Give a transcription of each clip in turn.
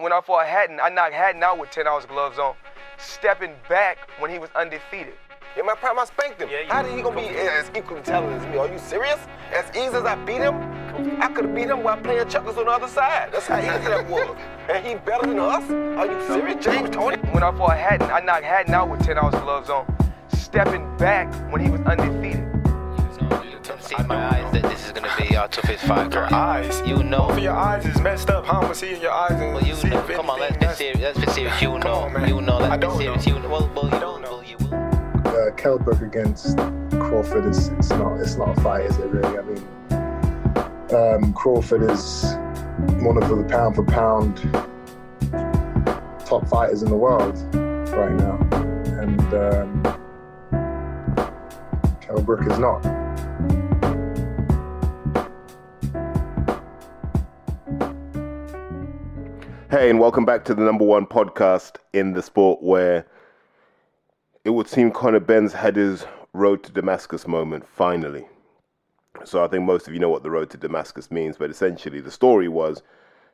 When I fought Hatton, I knocked Hatton out with 10 ounce gloves on, stepping back when he was undefeated. In my prime, I spanked him. Yeah, How did he gonna be as equally talented as me? Are you serious? As easy as I beat him, I could have beat him while playing checkers on the other side. That's how easy that was. And he better than us? Are you serious, James Toney? When I fought Hatton, I knocked Hatton out with 10 ounce gloves on, stepping back when he was undefeated. See in my eyes that this is gonna be our toughest fight. Your eyes. You know. Both of your eyes is messed up. How I'ma see in your eyes and Well, you see know. if Come on, let's anything be messed- serious. Let's be serious. You know. on, man. you know. I Let's be don't serious. know. You know. Well, well, you don't know. know. You will. uh, Kell Brook against Crawford is it's not it's not a fight, is it really? I mean, um, Crawford is one of the pound for pound top fighters in the world right now, and um, Kell is not. Hey, and welcome back to the number one podcast in the sport where it would seem Conor Benn's had his road to Damascus moment finally. So I think most of you know what the road to Damascus means, but essentially the story was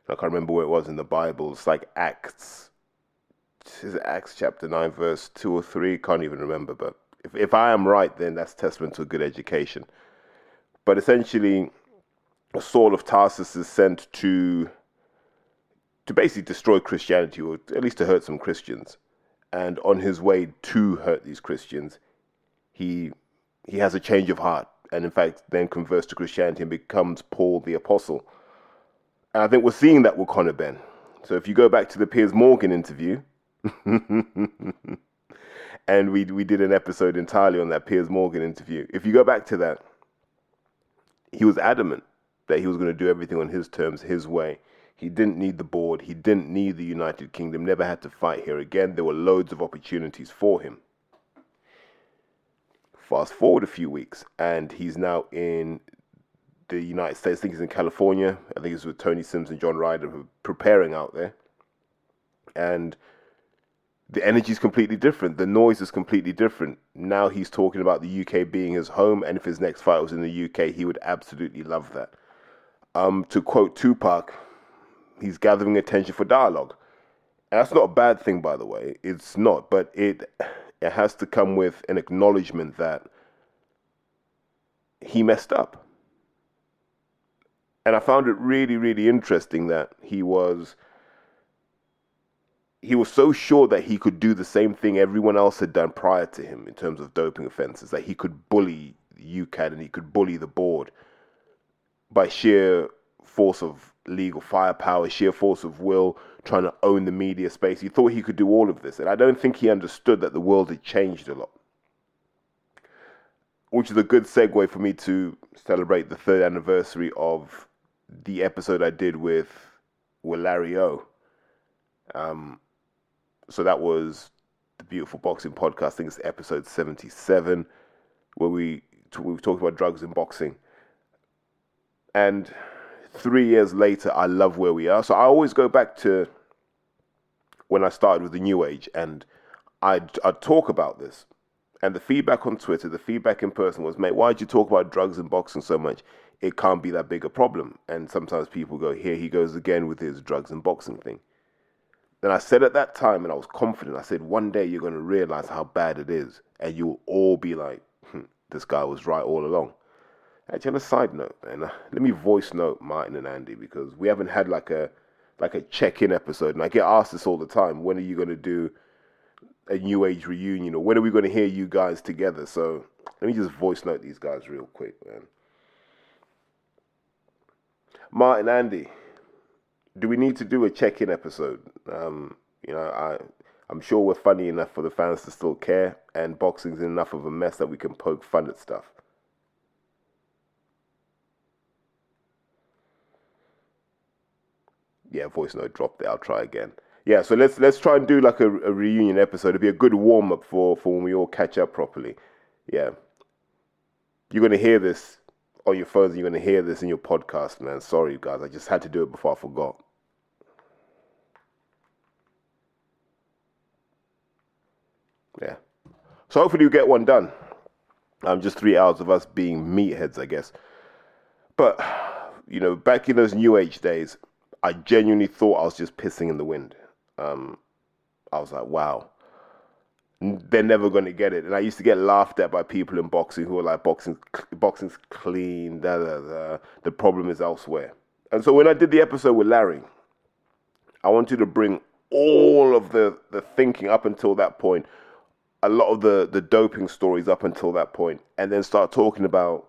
I can't remember where it was in the Bible. It's like Acts, is it Acts chapter 9, verse 2 or 3? Can't even remember, but if, if I am right, then that's testament to a good education. But essentially, Saul of Tarsus is sent to to basically destroy Christianity, or at least to hurt some Christians. And on his way to hurt these Christians, he he has a change of heart, and in fact, then converts to Christianity and becomes Paul the Apostle. And I think we're seeing that with Conor Benn. So if you go back to the Piers Morgan interview, and we we did an episode entirely on that Piers Morgan interview. If you go back to that, he was adamant that he was going to do everything on his terms, his way. He didn't need the board. He didn't need the United Kingdom. Never had to fight here again. There were loads of opportunities for him. Fast forward a few weeks, and he's now in the United States. I think he's in California. I think he's with Tony Sims and John Ryder, preparing out there. And the energy is completely different. The noise is completely different. Now he's talking about the UK being his home, and if his next fight was in the UK, he would absolutely love that. Um, to quote Tupac, he's gathering attention for dialogue. And that's not a bad thing, by the way. It's not, but it it has to come with an acknowledgement that he messed up. And I found it really, really interesting that he was he was so sure that he could do the same thing everyone else had done prior to him in terms of doping offenses, that he could bully UKAD and he could bully the board by sheer force of legal firepower, sheer force of will, trying to own the media space. He thought he could do all of this. And I don't think he understood that the world had changed a lot. Which is a good segue for me to celebrate the third anniversary of the episode I did with, with Larry O. Um, so that was the Beautiful Boxing Podcast. I think it's episode 77, where we, we talked about drugs in boxing. And three years later, I love where we are. So I always go back to when I started with the New Age, and I'd, I'd talk about this. And the feedback on Twitter, the feedback in person was, mate, why'd you talk about drugs and boxing so much? It can't be that big a problem. And sometimes people go, here he goes again with his drugs and boxing thing. Then I said at that time, and I was confident, I said, one day you're going to realize how bad it is. And you'll all be like, hmm, this guy was right all along. Actually, on a side note, and uh, let me voice note Martin and Andy because we haven't had like a like a check-in episode, and I get asked this all the time. When are you going to do a New Age reunion, or when are we going to hear you guys together? So let me just voice note these guys real quick, man. Martin, Andy, do we need to do a check-in episode? Um, you know, I I'm sure we're funny enough for the fans to still care, and boxing's enough of a mess that we can poke fun at stuff. Yeah, voice note dropped it. I'll try again. Yeah, so let's let's try and do like a, a reunion episode. It'd be a good warm up for for when we all catch up properly. Yeah, you're gonna hear this on your phones. You're gonna hear this in your podcast, man. Sorry, guys. I just had to do it before I forgot. Yeah. So hopefully we get one done. I'm um, just three hours of us being meatheads, I guess. But you know, back in those new age days, I genuinely thought I was just pissing in the wind. Um, I was like, wow, they're never going to get it. And I used to get laughed at by people in boxing who were like, boxing, boxing's clean, da da da. The problem is elsewhere. And so when I did the episode with Larry, I wanted to bring all of the, the thinking up until that point, a lot of the, the doping stories up until that point, and then start talking about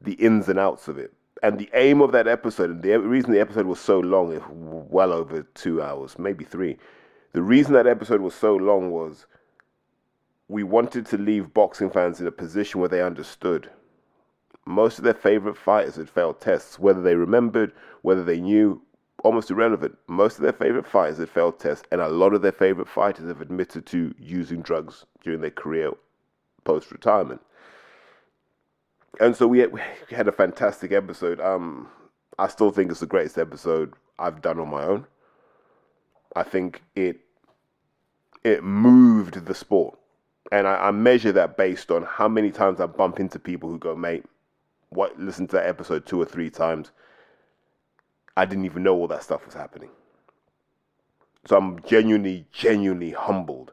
the ins and outs of it. And the aim of that episode, and the reason the episode was so long, well over two hours, maybe three, the reason that episode was so long was we wanted to leave boxing fans in a position where they understood. Most of their favorite fighters had failed tests, whether they remembered, whether they knew, almost irrelevant. Most of their favorite fighters had failed tests, and a lot of their favorite fighters have admitted to using drugs during their career post retirement. And so we had, we had a fantastic episode. Um, I still think it's the greatest episode I've done on my own. I think it it moved the sport, and I, I measure that based on how many times I bump into people who go, "Mate, what? Listen to that episode two or three times." I didn't even know all that stuff was happening. So I'm genuinely, genuinely humbled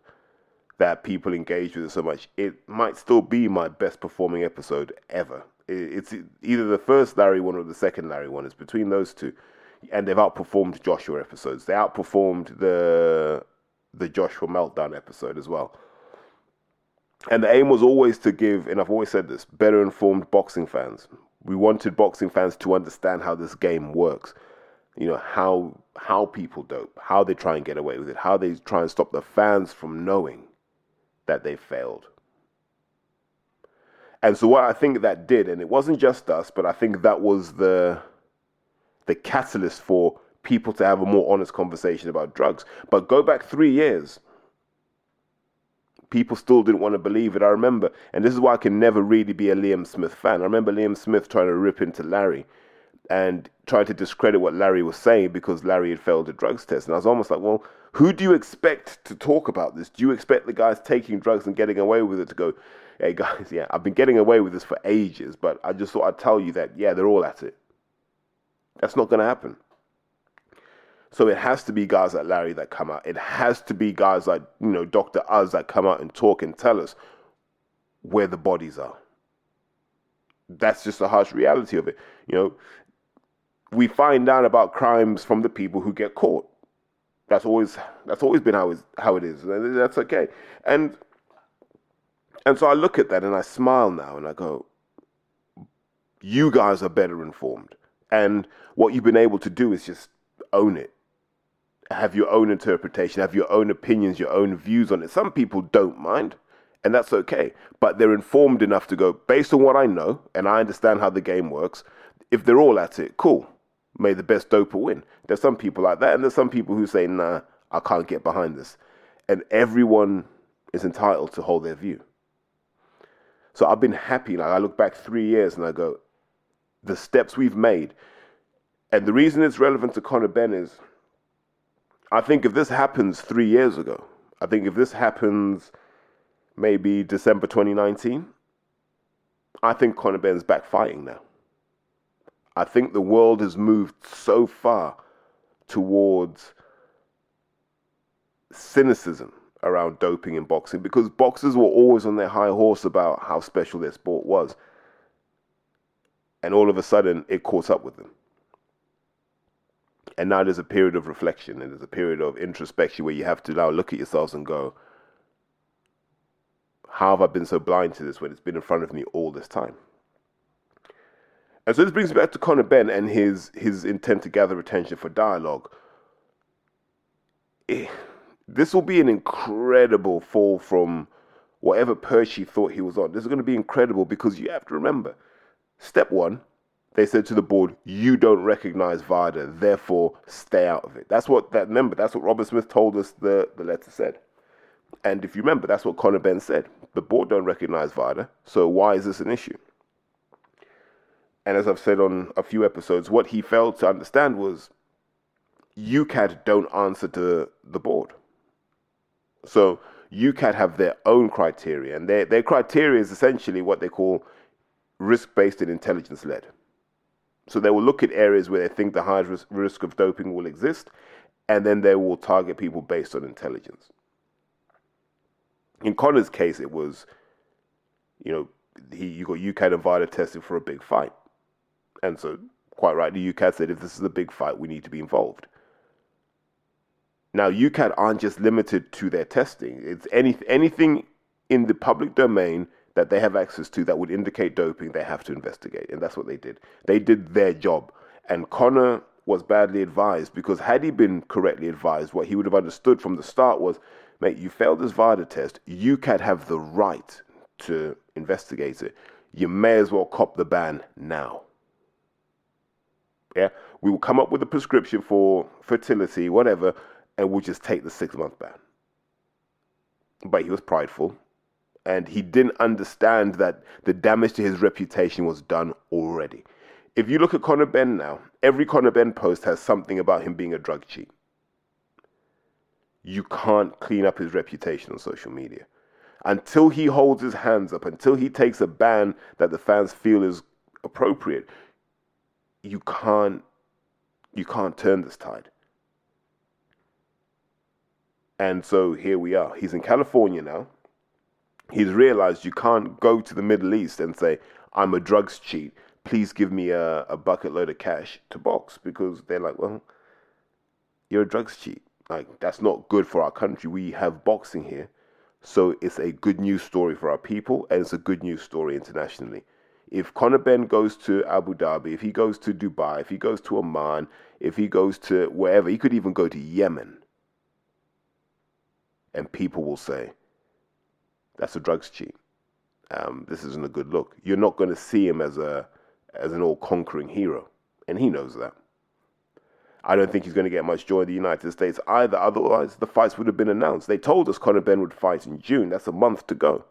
that people engage with it so much. It might still be my best performing episode ever. It's either the first Larry one or the second Larry one. It's between those two, and they've outperformed Joshua episodes. They outperformed the the Joshua meltdown episode as well. And the aim was always to give, and I've always said this, better informed boxing fans. We wanted boxing fans to understand how this game works you know how how people dope, how they try and get away with it, how they try and stop the fans from knowing that they failed. And so what I think that did, and it wasn't just us, but I think that was the the catalyst for people to have a more honest conversation about drugs. But go back three years. People still didn't want to believe it. I remember, and this is why I can never really be a Liam Smith fan. I remember Liam Smith trying to rip into Larry and trying to discredit what Larry was saying because Larry had failed a drugs test. And I was almost like, well, who do you expect to talk about this? Do you expect the guys taking drugs and getting away with it to go, hey guys, yeah, I've been getting away with this for ages, but I just thought I'd tell you that, yeah, they're all at it. That's not going to happen. So it has to be guys like Larry that come out. It has to be guys like, you know, Dr. Uz that come out and talk and tell us where the bodies are. That's just the harsh reality of it. You know, we find out about crimes from the people who get caught. That's always that's always been how is how it is. That's okay. And and so I look at that and I smile now and I go, you guys are better informed. And what you've been able to do is just own it. Have your own interpretation, have your own opinions, your own views on it. Some people don't mind, and that's okay. But they're informed enough to go, based on what I know, and I understand how the game works, if they're all at it, cool may the best doper win. There's some people like that, and there's some people who say, nah, I can't get behind this. And everyone is entitled to hold their view. So I've been happy. Like I look back three years and I go, the steps we've made. And the reason it's relevant to Conor Benn is I think if this happens three years ago, I think if this happens maybe December 2019, I think Conor Benn's back fighting now. I think the world has moved so far towards cynicism around doping in boxing because boxers were always on their high horse about how special their sport was. And all of a sudden, it caught up with them. And now there's a period of reflection and there's a period of introspection where you have to now look at yourselves and go, How have I been so blind to this when it's been in front of me all this time? And so this brings me back to Conor Benn and his his intent to gather attention for dialogue. Eh, this will be an incredible fall from whatever perch he thought he was on. This is going to be incredible because you have to remember, step one, they said to the board, "You don't recognize VADA, therefore stay out of it." That's what that. Remember, that's what Robert Smith told us. The the letter said. And if you remember, that's what Conor Benn said. The board don't recognize VADA, so why is this an issue? And as I've said on a few episodes, what he failed to understand was UKAD don't answer to the board. So UKAD have their own criteria, and their, their criteria is essentially what they call risk based and intelligence led. So they will look at areas where they think the highest risk, of doping will exist, and then they will target people based on intelligence. In Connor's case, it was, you know, he you got UKAD and VADA tested for a big fight, and so quite rightly, UKAD said if this is a big fight, we need to be involved. Now, UKAD aren't just limited to their testing. It's any, anything in the public domain that they have access to that would indicate doping, they have to investigate. And that's what they did. They did their job. And Connor was badly advised because had he been correctly advised, what he would have understood from the start was, mate, you failed this VADA test. UKAD have the right to investigate it. You may as well cop the ban now. Yeah, we will come up with a prescription for fertility, whatever, and we'll just take the six month ban. But he was prideful and he didn't understand that the damage to his reputation was done already. If you look at Conor Benn now, every Conor Benn post has something about him being a drug cheat. You can't clean up his reputation on social media. Until he holds his hands up, until he takes a ban that the fans feel is appropriate, you can't you can't turn this tide. And so here we are. He's in California now. He's realized you can't go to the Middle East and say, I'm a drugs cheat. Please give me a, a bucket load of cash to box because they're like, well, you're a drugs cheat. Like, that's not good for our country. We have boxing here. So it's a good news story for our people and it's a good news story internationally. If Conor Benn goes to Abu Dhabi, if he goes to Dubai, if he goes to Oman, if he goes to wherever, he could even go to Yemen and people will say, that's a drugs cheat. Um, this isn't a good look. You're not going to see him as a as an all-conquering hero, and he knows that. I don't think he's going to get much joy in the United States either. Otherwise, the fights would have been announced. They told us Conor Benn would fight in June. That's a month to go.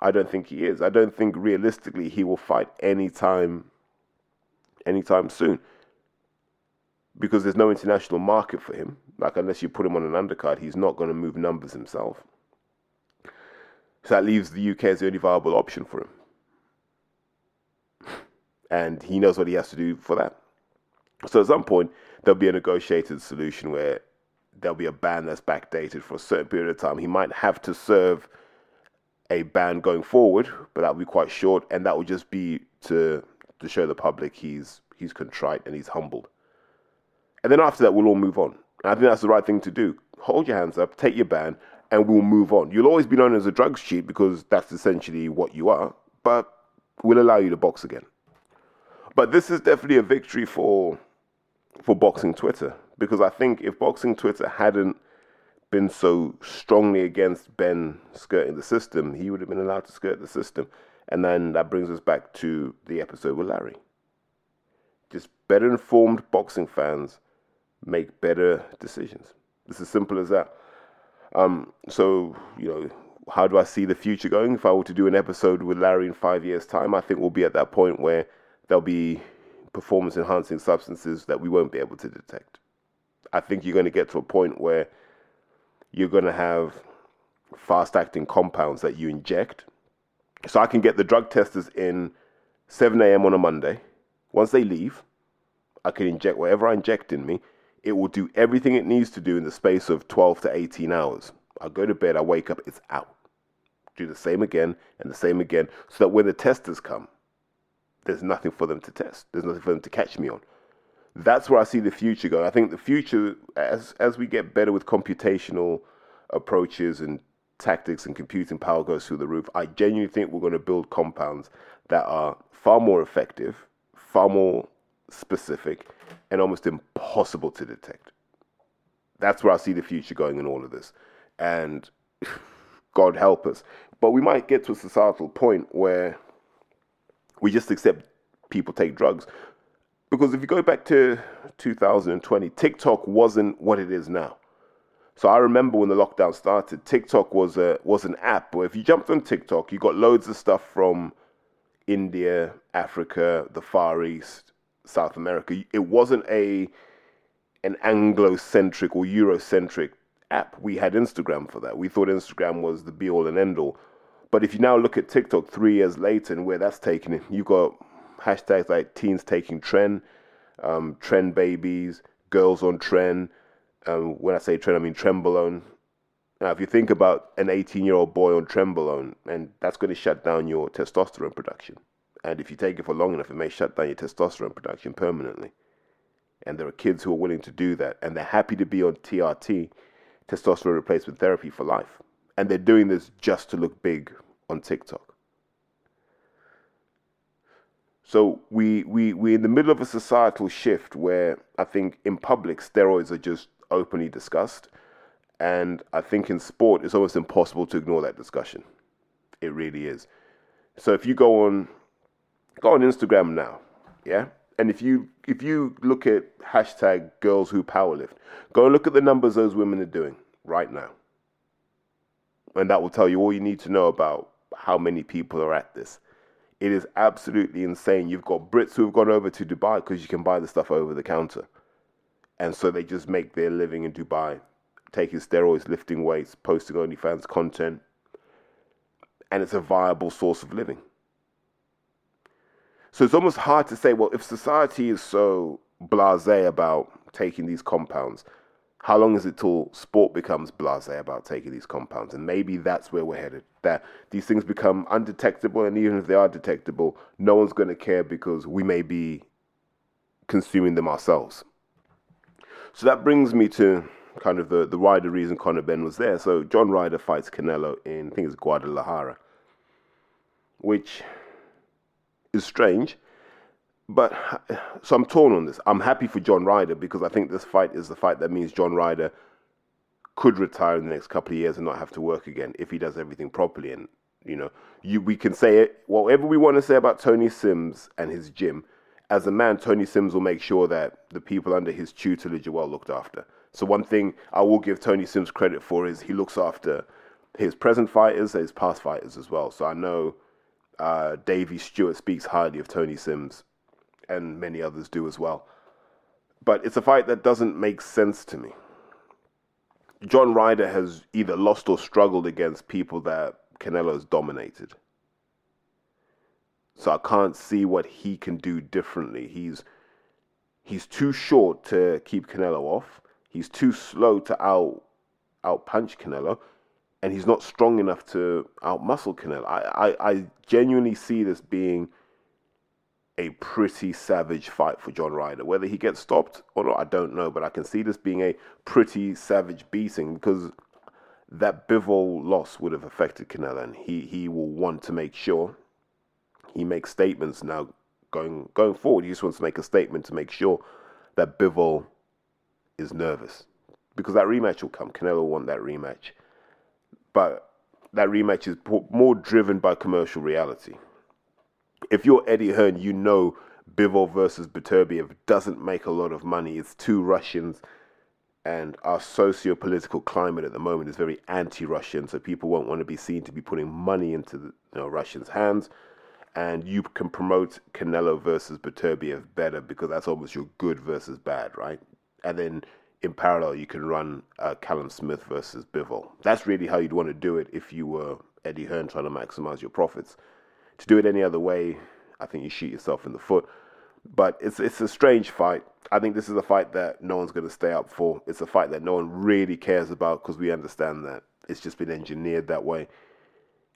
I don't think he is. I don't think realistically he will fight anytime anytime soon because there's no international market for him. Like unless you put him on an undercard, he's not going to move numbers himself. So that leaves the UK as the only viable option for him. And he knows what he has to do for that. So at some point, there'll be a negotiated solution where there'll be a ban that's backdated for a certain period of time. He might have to serve a ban going forward, but that will be quite short, and that will just be to to show the public he's he's contrite and he's humbled. And then after that, we'll all move on. And I think that's the right thing to do. Hold your hands up, take your ban, and we'll move on. You'll always be known as a drugs cheat because that's essentially what you are, but we'll allow you to box again. But this is definitely a victory for for boxing Twitter because I think if boxing Twitter hadn't been so strongly against Benn skirting the system, he would have been allowed to skirt the system. And then that brings us back to the episode with Larry. Just better informed boxing fans make better decisions. It's as simple as that. Um, so, you know, how do I see the future going? If I were to do an episode with Larry in five years' time, I think we'll be at that point where there'll be performance enhancing substances that we won't be able to detect. I think you're going to get to a point where you're going to have fast acting compounds that you inject. So I can get the drug testers in 7 a.m. on a Monday. Once they leave, I can inject whatever I inject in me it will do everything it needs to do in the space of 12 to 18 hours. I go to bed, I wake up, it's out. Do the same again and the same again so that when the testers come, there's nothing for them to test. There's nothing for them to catch me on. That's where I see the future going. I think the future, as as we get better with computational approaches and tactics and computing power goes through the roof, I genuinely think we're going to build compounds that are far more effective, far more specific, and almost impossible to detect. That's where I see the future going in all of this. And God help us. But we might get to a societal point where we just accept people take drugs. Because if you go back to 2020, TikTok wasn't what it is now. So I remember when the lockdown started, TikTok was a was an app where if you jumped on TikTok, you got loads of stuff from India, Africa, the Far East, South America. It wasn't a an Anglo-centric or Eurocentric app. We had Instagram for that. We thought Instagram was the be all and end all. But if you now look at TikTok three years later and where that's taken it, you've got hashtags like teens taking trend, um, trend babies, girls on trend. Um, when I say trend, I mean trenbolone. Now, if you think about an 18 year old boy on trenbolone, and that's going to shut down your testosterone production. And if you take it for long enough, it may shut down your testosterone production permanently. And there are kids who are willing to do that, and they're happy to be on TRT, testosterone replacement therapy for life. And they're doing this just to look big on TikTok. So we, we, we're in the middle of a societal shift where I think in public steroids are just openly discussed. And I think in sport it's almost impossible to ignore that discussion. It really is. So if you go on go on Instagram now, yeah? And if you if you look at hashtag girls who powerlift, go look at the numbers those women are doing right now. And that will tell you all you need to know about how many people are at this. It is absolutely insane. You've got Brits who have gone over to Dubai because you can buy the stuff over the counter. And so they just make their living in Dubai, taking steroids, lifting weights, posting OnlyFans content. And it's a viable source of living. So it's almost hard to say, well, if society is so blase about taking these compounds, how long is it till sport becomes blase about taking these compounds? And maybe that's where we're headed. That these things become undetectable, and even if they are detectable, no one's going to care because we may be consuming them ourselves. So that brings me to kind of the, the wider reason Conor Benn was there. So John Ryder fights Canelo in, I think it's Guadalajara, which is strange. But so I'm torn on this. I'm happy for John Ryder because I think this fight is the fight that means John Ryder could retire in the next couple of years and not have to work again if he does everything properly. And you know, you we can say it whatever we want to say about Tony Sims and his gym. As a man, Tony Sims will make sure that the people under his tutelage are well looked after. So one thing I will give Tony Sims credit for is he looks after his present fighters, his past fighters as well. So I know uh, Davey Stewart speaks highly of Tony Sims and many others do as well. But it's a fight that doesn't make sense to me. John Ryder has either lost or struggled against people that Canelo's dominated. So I can't see what he can do differently. He's he's too short to keep Canelo off. He's too slow to out out punch Canelo, and he's not strong enough to out muscle Canelo. I, I, I genuinely see this being a pretty savage fight for John Ryder. Whether he gets stopped or not, I don't know, but I can see this being a pretty savage beating because that Bivol loss would have affected Canelo, and he, he will want to make sure he makes statements now going going forward. He just wants to make a statement to make sure that Bivol is nervous because that rematch will come. Canelo will want that rematch, but that rematch is more driven by commercial reality if you're Eddie Hearn, you know Bivol versus Beterbiev doesn't make a lot of money. It's two Russians, and our socio-political climate at the moment is very anti-Russian. So people won't want to be seen to be putting money into the you know, Russians' hands. And you can promote Canelo versus Beterbiev better because that's almost your good versus bad, right? And then in parallel, you can run uh, Callum Smith versus Bivol. That's really how you'd want to do it if you were Eddie Hearn trying to maximize your profits. To do it any other way, I think you shoot yourself in the foot. But it's it's a strange fight. I think this is a fight that no one's going to stay up for. It's a fight that no one really cares about because we understand that it's just been engineered that way.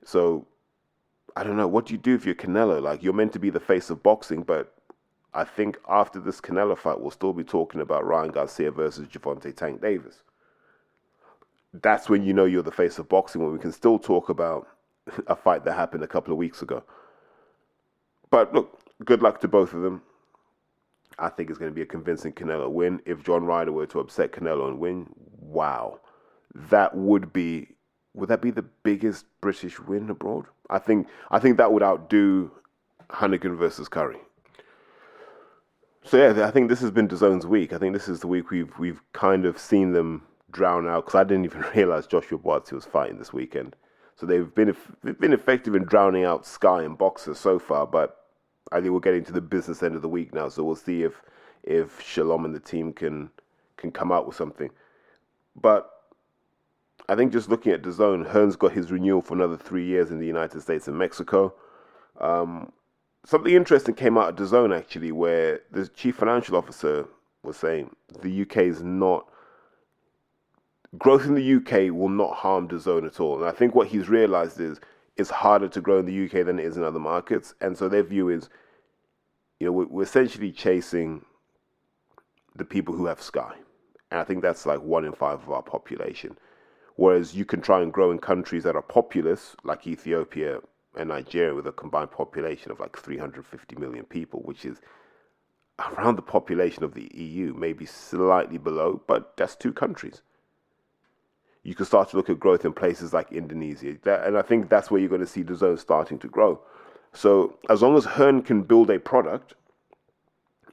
So I don't know. What do you do if you're Canelo? Like you're meant to be the face of boxing, but I think after this Canelo fight, we'll still be talking about Ryan Garcia versus Gervonta Tank Davis. That's when you know you're the face of boxing. When we can still talk about a fight that happened a couple of weeks ago. But look, good luck to both of them. I think it's going to be a convincing Canelo win. If John Ryder were to upset Canelo and win, wow, that would be would that be the biggest British win abroad? I think I think that would outdo Honeyghan versus Curry. So yeah, I think this has been DAZN's week. I think this is the week we've we've kind of seen them drown out because I didn't even realize Joshua Buatsi was fighting this weekend. So they've been they've been effective in drowning out Sky and BOXXER so far, but I think we're getting to the business end of the week now. So we'll see if if Shalom and the team can can come out with something. But I think just looking at DAZN, Hearn's got his renewal for another three years in the United States and Mexico. Um, something interesting came out of DAZN actually, where the chief financial officer was saying the UK is not growth in the UK will not harm DAZN at all. And I think what he's realized is it's harder to grow in the UK than it is in other markets, and so their view is, you know, we're, essentially chasing the people who have Sky, and I think that's like one in five of our population. Whereas you can try and grow in countries that are populous, like Ethiopia and Nigeria, with a combined population of like 350 million people, which is around the population of the EU, maybe slightly below, but that's two countries. You can start to look at growth in places like Indonesia, that, and I think that's where you're going to see DAZN starting to grow. So as long as Hearn can build a product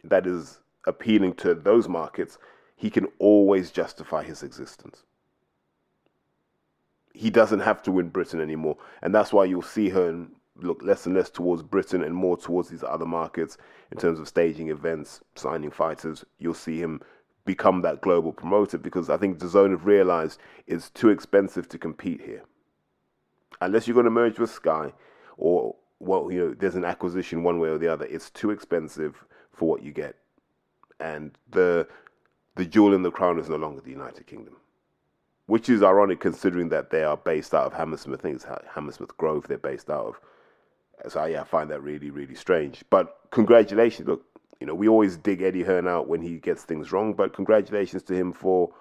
that is appealing to those markets, he can always justify his existence he doesn't have to win Britain anymore. And that's why you'll see her look less and less towards Britain and more towards these other markets in terms of staging events, signing fighters. You'll see him become that global promoter because I think DAZN have realized it's too expensive to compete here. Unless you're going to merge with Sky or well, you know, there's an acquisition one way or the other. It's too expensive for what you get. And the the jewel in the crown is no longer the United Kingdom which is ironic considering that they are based out of Hammersmith. I think it's Hammersmith Grove they're based out of. So yeah, I find that really, really strange. But congratulations. Look, you know, we always dig Eddie Hearn out when he gets things wrong, but congratulations to him for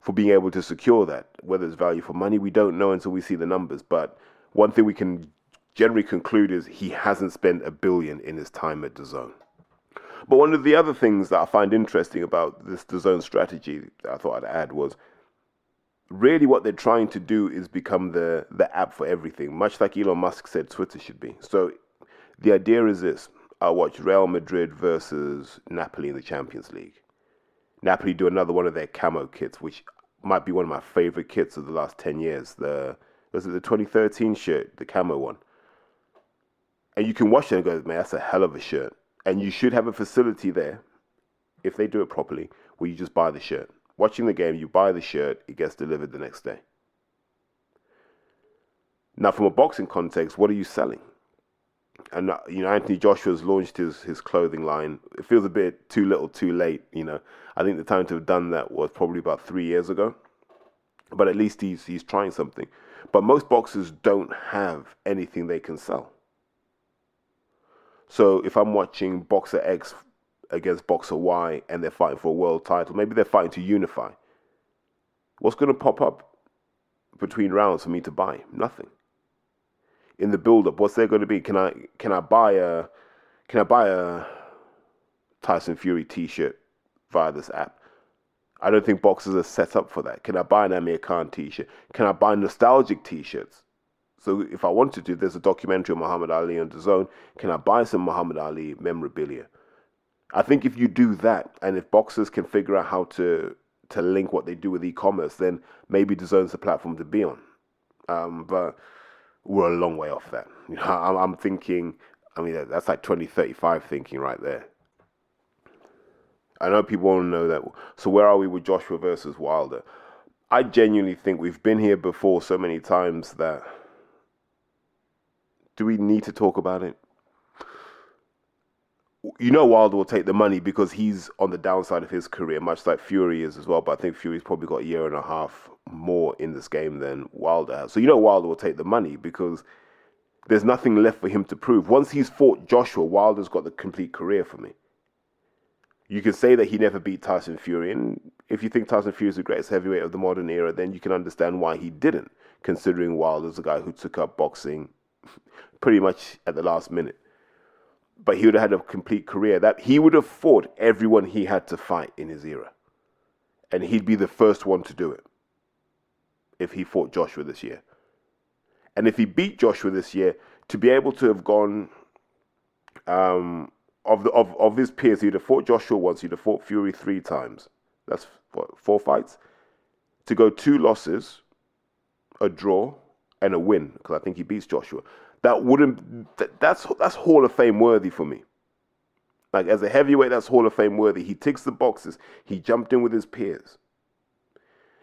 for being able to secure that. Whether it's value for money, we don't know until we see the numbers. But one thing we can generally conclude is he hasn't spent a billion in his time at zone. But one of the other things that I find interesting about this zone strategy that I thought I'd add was really what they're trying to do is become the the app for everything, much like Elon Musk said Twitter should be. So the idea is this: I watched Real Madrid versus Napoli in the Champions League. Napoli do another one of their camo kits, which might be one of my favorite kits of the last ten years. The was it the 2013 shirt, the camo one? And you can watch it and go, man, that's a hell of a shirt. And you should have a facility there, if they do it properly, where you just buy the shirt watching the game, you buy the shirt, it gets delivered the next day. Now, from a boxing context, what are you selling? And you know, Anthony Joshua's launched his his clothing line. It feels a bit too little, too late. You know, I think the time to have done that was probably about three years ago. But at least he's he's trying something. But most boxers don't have anything they can sell. So if I'm watching Boxer X against Boxer Y and they're fighting for a world title. Maybe they're fighting to unify. What's going to pop up between rounds for me to buy? Nothing. In the build-up, what's there going to be? Can I can I buy a can I buy a Tyson Fury T-shirt via this app? I don't think boxes are set up for that. Can I buy an Amir Khan T-shirt? Can I buy nostalgic T-shirts? So if I wanted to, there's a documentary on Muhammad Ali on DAZN. Can I buy some Muhammad Ali memorabilia? I think if you do that, and if boxers can figure out how to to link what they do with e-commerce, then maybe DAZN's the platform to be on. Um, but we're a long way off that. You know, I'm, thinking. I mean, that's like 2035 thinking right there. I know people want to know that. So where are we with Joshua versus Wilder? I genuinely think we've been here before so many times that do we need to talk about it? you know Wilder will take the money because he's on the downside of his career, much like Fury is as well. But I think Fury's probably got a year and a half more in this game than Wilder has. So you know Wilder will take the money because there's nothing left for him to prove. Once he's fought Joshua, Wilder's got the complete career for me. You can say that he never beat Tyson Fury, and if you think Tyson Fury is the greatest heavyweight of the modern era, then you can understand why he didn't, considering Wilder's a guy who took up boxing pretty much at the last minute but he would have had a complete career. That he would have fought everyone he had to fight in his era, and he'd be the first one to do it if he fought Joshua this year. And if he beat Joshua this year, to be able to have gone um, of the of, of his peers, he'd have fought Joshua once, he'd have fought Fury three times. That's what four fights. To go two losses, a draw, and a win, because I think he beats Joshua that wouldn't that, that's that's Hall of Fame worthy for me. Like as a heavyweight, that's Hall of Fame worthy. He ticks the boxes. He jumped in with his peers,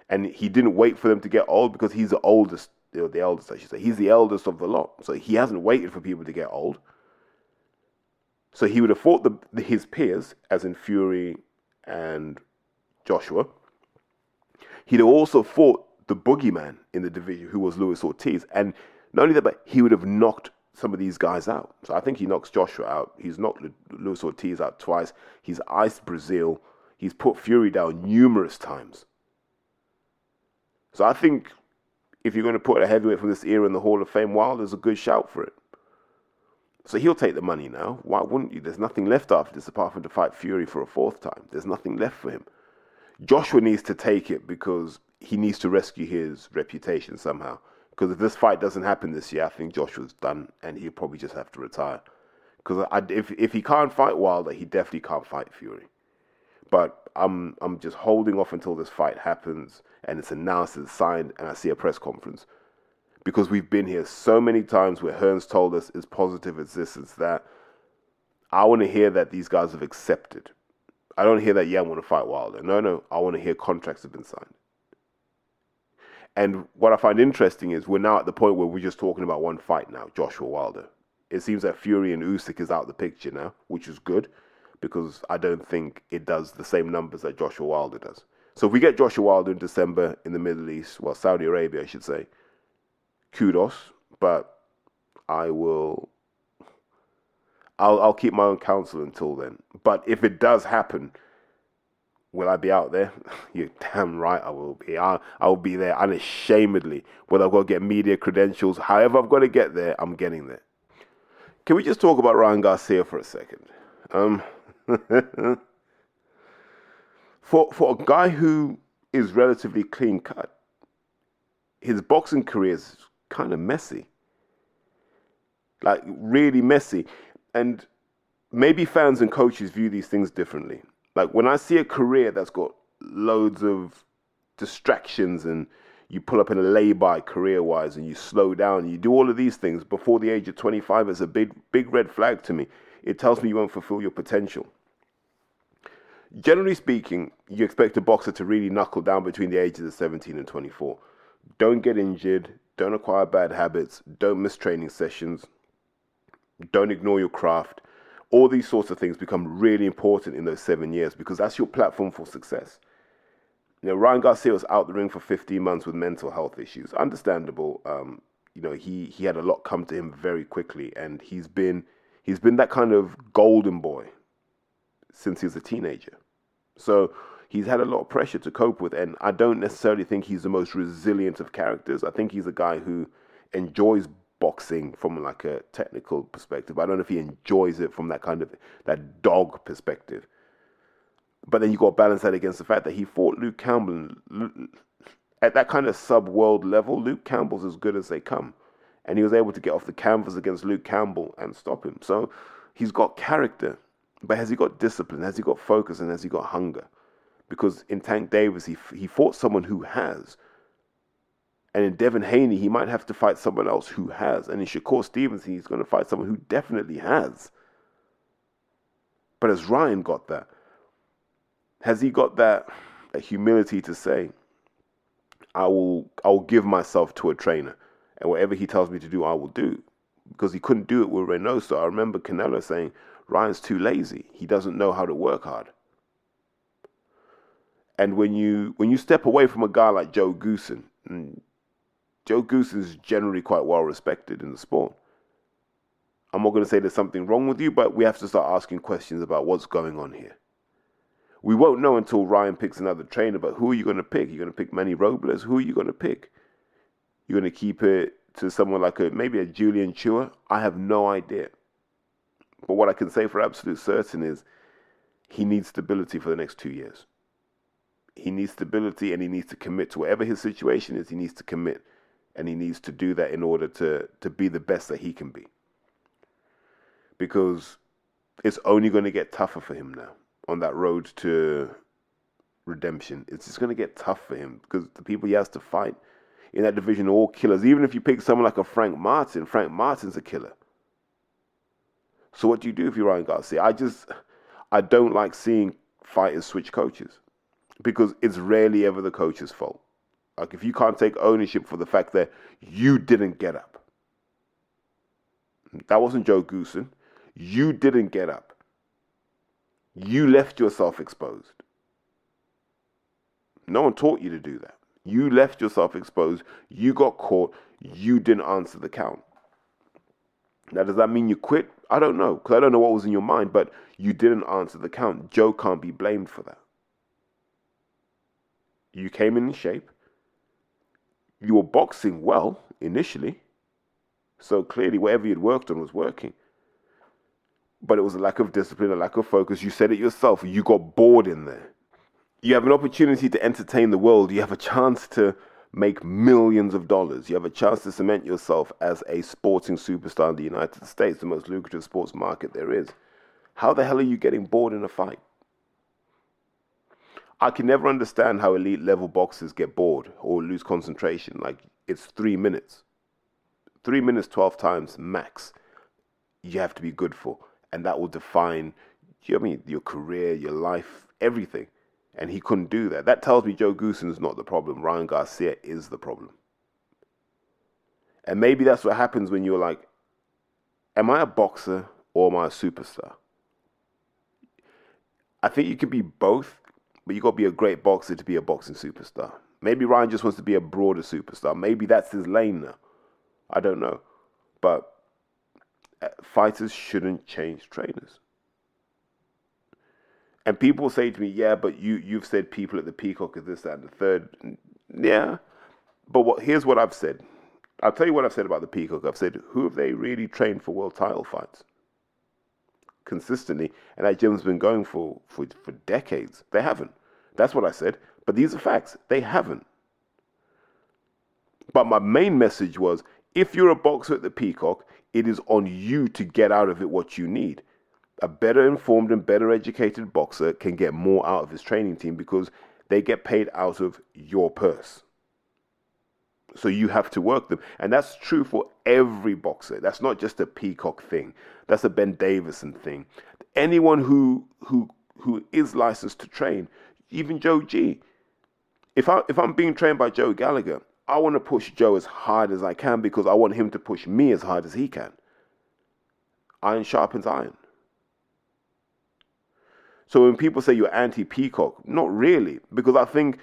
and he didn't wait for them to get old because he's the oldest, the eldest I should say. He's the eldest of the lot, so he hasn't waited for people to get old. So he would have fought the, his peers, as in Fury and Joshua. He'd have also fought the boogeyman in the division, who was Luis Ortiz. And not only that, but he would have knocked some of these guys out. So I think he knocks Joshua out. He's knocked Luis Ortiz out twice. He's iced Breazeale. He's put Fury down numerous times. So I think if you're going to put a heavyweight from this era in the Hall of Fame, Wilder's a good shout for it. So he'll take the money now. Why wouldn't you? There's nothing left after this apart from to fight Fury for a fourth time. There's nothing left for him. Joshua needs to take it because he needs to rescue his reputation somehow. Because if this fight doesn't happen this year, I think Joshua's done and he'll probably just have to retire. Because if if he can't fight Wilder, he definitely can't fight Fury. But I'm I'm just holding off until this fight happens and it's announced, it's signed, and I see a press conference. Because we've been here so many times where Hearn's told us it's positive, it's this, it's that. I want to hear that these guys have accepted. I don't hear that, yeah, I want to fight Wilder. No, no, I want to hear contracts have been signed. And what I find interesting is we're now at the point where we're just talking about one fight now, Joshua Wilder. It seems that Fury and Usyk is out the picture now, which is good because I don't think it does the same numbers that Joshua Wilder does. So if we get Joshua Wilder in December in the Middle East, well, Saudi Arabia, I should say, kudos. But I will, I'll, I'll keep my own counsel until then. But if it does happen, will I be out there? You're damn right I will be. I, I will be there unashamedly. Whether I've got to get media credentials, however I've got to get there, I'm getting there. Can we just talk about Ryan Garcia for a second? Um, for for a guy who is relatively clean cut, his boxing career is kind of messy. Like really messy. And maybe fans and coaches view these things differently. Like when I see a career that's got loads of distractions and you pull up in a lay-by career-wise and you slow down and you do all of these things before the age of 25 it's a big big red flag to me it tells me you won't fulfill your potential generally speaking, you expect a boxer to really knuckle down between the ages of 17 and 24. Don't get injured, don't acquire bad habits, don't miss training sessions, don't ignore your craft. All these sorts of things become really important in those seven years because that's your platform for success. You know, Ryan Garcia was out the ring for 15 months with mental health issues. Understandable. Um, you know, he he had a lot come to him very quickly, and he's been he's been that kind of golden boy since he was a teenager. So he's had a lot of pressure to cope with, and I don't necessarily think he's the most resilient of characters. I think he's a guy who enjoys boxing from like a technical perspective. I don't know if he enjoys it from that kind of that dog perspective. But then you got to balance that against the fact that he fought Luke Campbell at that kind of sub world level. Luke Campbell's as good as they come, and he was able to get off the canvas against Luke Campbell and stop him. So he's got character. But has he got discipline? Has he got focus? And has he got hunger? Because in Tank Davis, he, he fought someone who has. And in Devin Haney, he might have to fight someone else who has. And in Shakur Stevenson, he's going to fight someone who definitely has. But has Ryan got that? Has he got that, that humility to say, I will, I will give myself to a trainer, and whatever he tells me to do, I will do? Because he couldn't do it with Reynoso. I remember Canelo saying, Ryan's too lazy. He doesn't know how to work hard. And when you when you step away from a guy like Joe Goossen, mm, Joe Goossen is generally quite well respected in the sport. I'm not going to say there's something wrong with you, but we have to start asking questions about what's going on here. We won't know until Ryan picks another trainer, but who are you going to pick? You're going to pick Manny Robles? Who are you going to pick? You're going to keep it to someone like a maybe a Julian Chua? I have no idea. But what I can say for absolute certain is he needs stability for the next two years. He needs stability and he needs to commit to whatever his situation is, he needs to commit. And he needs to do that in order to, to be the best that he can be. Because it's only going to get tougher for him now on that road to redemption. It's just going to get tough for him because the people he has to fight in that division are all killers. Even if you pick someone like a Frank Martin, Frank Martin's a killer. So what do you do if you're Ryan Garcia? I just I don't like seeing fighters switch coaches because it's rarely ever the coach's fault. Like if you can't take ownership for the fact that you didn't get up. That wasn't Joe Goossen. You didn't get up. You left yourself exposed. No one taught you to do that. You left yourself exposed. You got caught. You didn't answer the count. Now, does that mean you quit? I don't know, because I don't know what was in your mind, but you didn't answer the count. Joe can't be blamed for that. You came in shape. You were boxing well initially. So clearly, whatever you'd worked on was working. But it was a lack of discipline, a lack of focus. You said it yourself. You got bored in there. You have an opportunity to entertain the world. You have a chance to make millions of dollars. You have a chance to cement yourself as a sporting superstar in the United States, the most lucrative sports market there is. How the hell are you getting bored in a fight? I can never understand how elite level boxers get bored or lose concentration. Like it's three minutes. Three minutes, 12 times max, you have to be good for. And that will define you know I mean, your career, your life, everything. And he couldn't do that. That tells me Joe is not the problem. Ryan Garcia is the problem. And maybe that's what happens when you're like, am I a boxer or am I a superstar? I think you can be both, but you got to be a great boxer to be a boxing superstar. Maybe Ryan just wants to be a broader superstar. Maybe that's his lane now. I don't know. But uh, fighters shouldn't change trainers. And people say to me, "Yeah, but you you've said people at the Peacock is this, that, and the third. Yeah, but what? Here's what I've said. I'll tell you what I've said about the Peacock. I've said, who have they really trained for world title fights? Consistently, and that gym's been going for, for, for decades. They haven't. That's what I said. But these are facts. They haven't. But my main message was if you're a boxer at the Peacock, it is on you to get out of it what you need a better informed and better educated boxer can get more out of his training team because they get paid out of your purse. So you have to work them. And that's true for every boxer. That's not just a peacock thing. That's a Ben Davison thing. Anyone who who who is licensed to train, even Joe G. If I if I'm being trained by Joe Gallagher, I want to push Joe as hard as I can because I want him to push me as hard as he can. Iron sharpens iron. So when people say you're anti Peacock, not really, because I think,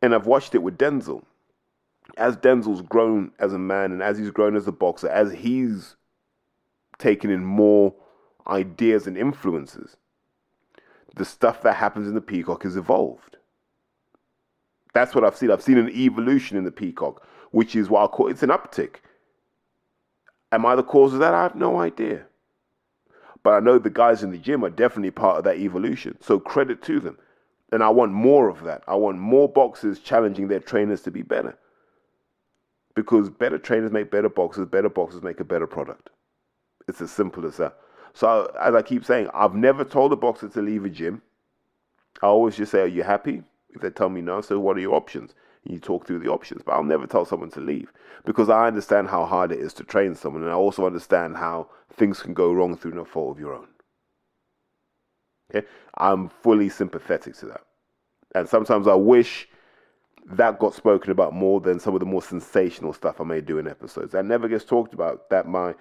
and I've watched it with Denzel, as Denzel's grown as a man and as he's grown as a boxer, as he's taken in more ideas and influences, the stuff that happens in the Peacock has evolved. That's what I've seen. I've seen an evolution in the Peacock, which is why I call it's an uptick. Am I the cause of that? I have no idea. But I know the guys in the gym are definitely part of that evolution. So credit to them. And I want more of that. I want more boxers challenging their trainers to be better. Because better trainers make better boxers, better boxers make a better product. It's as simple as that. So, as I keep saying, I've never told a boxer to leave a gym. I always just say, Are you happy? If they tell me no, so what are your options? You talk through the options. But I'll never tell someone to leave because I understand how hard it is to train someone, and I also understand how things can go wrong through no fault of your own. Okay, I'm fully sympathetic to that, and sometimes I wish that got spoken about more than some of the more sensational stuff I may do in episodes. That never gets talked about. That my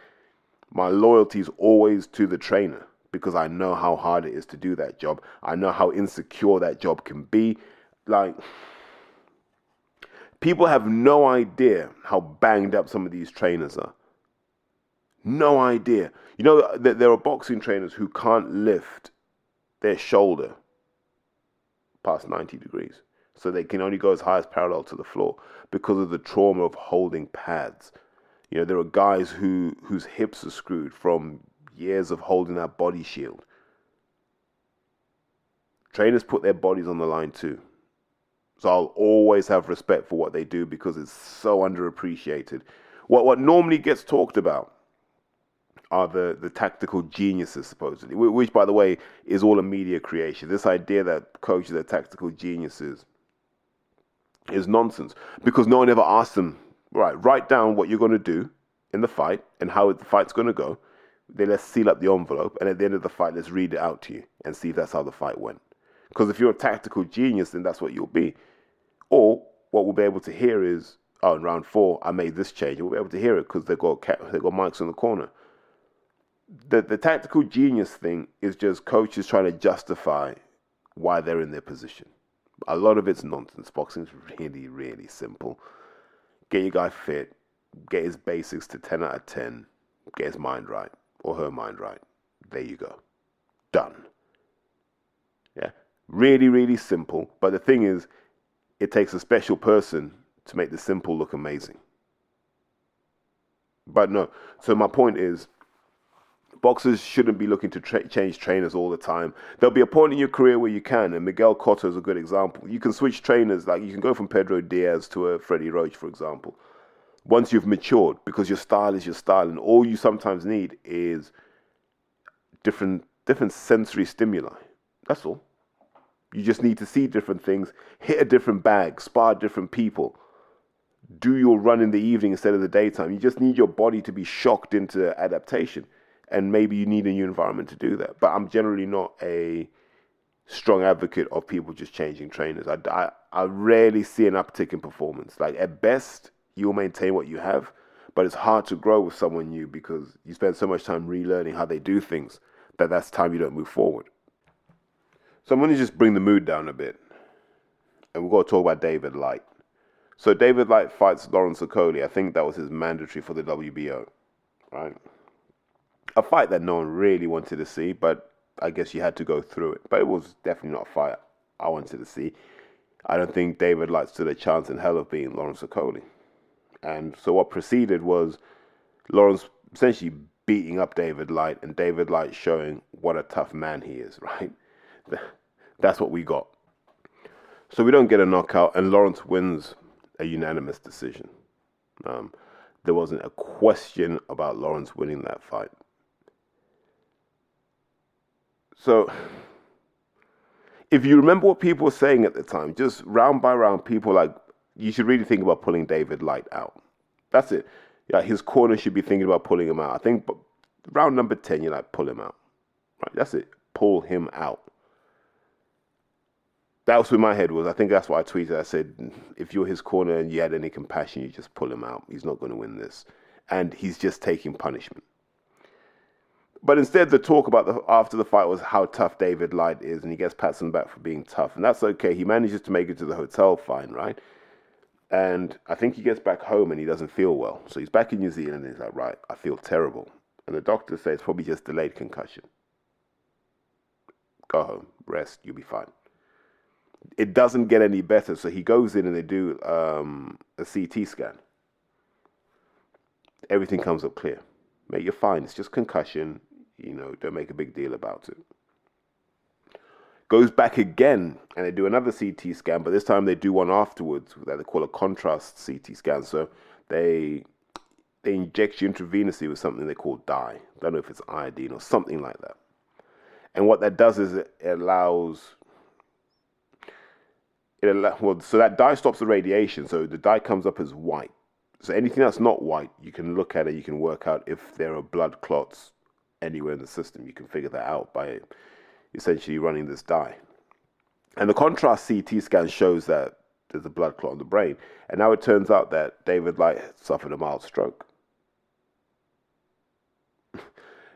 my loyalty is always to the trainer because I know how hard it is to do that job. I know how insecure that job can be. Like People have no idea how banged up some of these trainers are. No idea. You know, there are boxing trainers who can't lift their shoulder past 90 degrees. So they can only go as high as parallel to the floor because of the trauma of holding pads. You know, there are guys who whose hips are screwed from years of holding that body shield. Trainers put their bodies on the line too. So I'll always have respect for what they do because it's so underappreciated. What what normally gets talked about are the, the tactical geniuses, supposedly, which, by the way, is all a media creation. This idea that coaches are tactical geniuses is nonsense because no one ever asked them, right, write down what you're going to do in the fight and how the fight's going to go. Then let's seal up the envelope, and at the end of the fight, let's read it out to you and see if that's how the fight went. Because if you're a tactical genius, then that's what you'll be. Or what we'll be able to hear is, oh, in round four, I made this change. We'll be able to hear it because they've got, they've got mics in the corner. the the tactical genius thing is just coaches trying to justify why they're in their position. A lot of it's nonsense. Boxing's really, really simple. Get your guy fit, get his basics to 10 out of 10, get his mind right or her mind right. There you go. Done. Yeah. Really, really simple. But the thing is, it takes a special person to make the simple look amazing. But no. So my point is, boxers shouldn't be looking to tra- change trainers all the time. There'll be a point in your career where you can, and Miguel Cotto is a good example. You can switch trainers, like you can go from Pedro Diaz to a Freddie Roach, for example. Once you've matured, because your style is your style, and all you sometimes need is different different sensory stimuli. That's all. You just need to see different things, hit a different bag, spar different people, do your run in the evening instead of the daytime. You just need your body to be shocked into adaptation and maybe you need a new environment to do that. But I'm generally not a strong advocate of people just changing trainers. I, I, I rarely see an uptick in performance. Like at best, you'll maintain what you have, but it's hard to grow with someone new because you spend so much time relearning how they do things that that's time you don't move forward. So I'm going to just bring the mood down a bit, and we've got to talk about David Light. So David Light fights Lawrence Okolie. I think that was his mandatory for the WBO, right? a fight that no one really wanted to see, but I guess you had to go through it. But it was definitely not a fight I wanted to see. I don't think David Light stood a chance in hell of being Lawrence Okolie. And so what preceded was Lawrence essentially beating up David Light and David Light showing what a tough man he is, right? That's what we got. So we don't get a knockout, and Lawrence wins a unanimous decision. Um, there wasn't a question about Lawrence winning that fight. So, if you remember what people were saying at the time, just round by round, people like, you should really think about pulling David Light out. That's it. Yeah, his corner should be thinking about pulling him out. I think round number 10, you're like, pull him out. Right, that's it. Pull him out. That was where my head was. I think that's what I tweeted. I said, if you're his corner and you had any compassion, you just pull him out. He's not going to win this. And he's just taking punishment. But instead, the talk about the after the fight was how tough David Light is, and he gets pats on the back for being tough, and that's okay. He manages to make it to the hotel fine, right? And I think he gets back home and he doesn't feel well, so he's back in New Zealand. and He's like, right, I feel terrible, and the doctor says probably just delayed concussion. Go home, rest, you'll be fine. It doesn't get any better, so he goes in and they do um, a CT scan. Everything comes up clear. Mate, you're fine. It's just concussion you know, don't make a big deal about it. Goes back again and they do another CT scan, but this time they do one afterwards that they call a contrast CT scan. So they they inject you intravenously with something they call dye. I Don't know if it's iodine or something like that. And what that does is it allows it well, so that dye stops the radiation. So the dye comes up as white. So anything that's not white, you can look at it. You can work out if there are blood clots anywhere in the system. You can figure that out by essentially running this dye. And the contrast CT scan shows that there's a blood clot in the brain. And now it turns out that David Light suffered a mild stroke.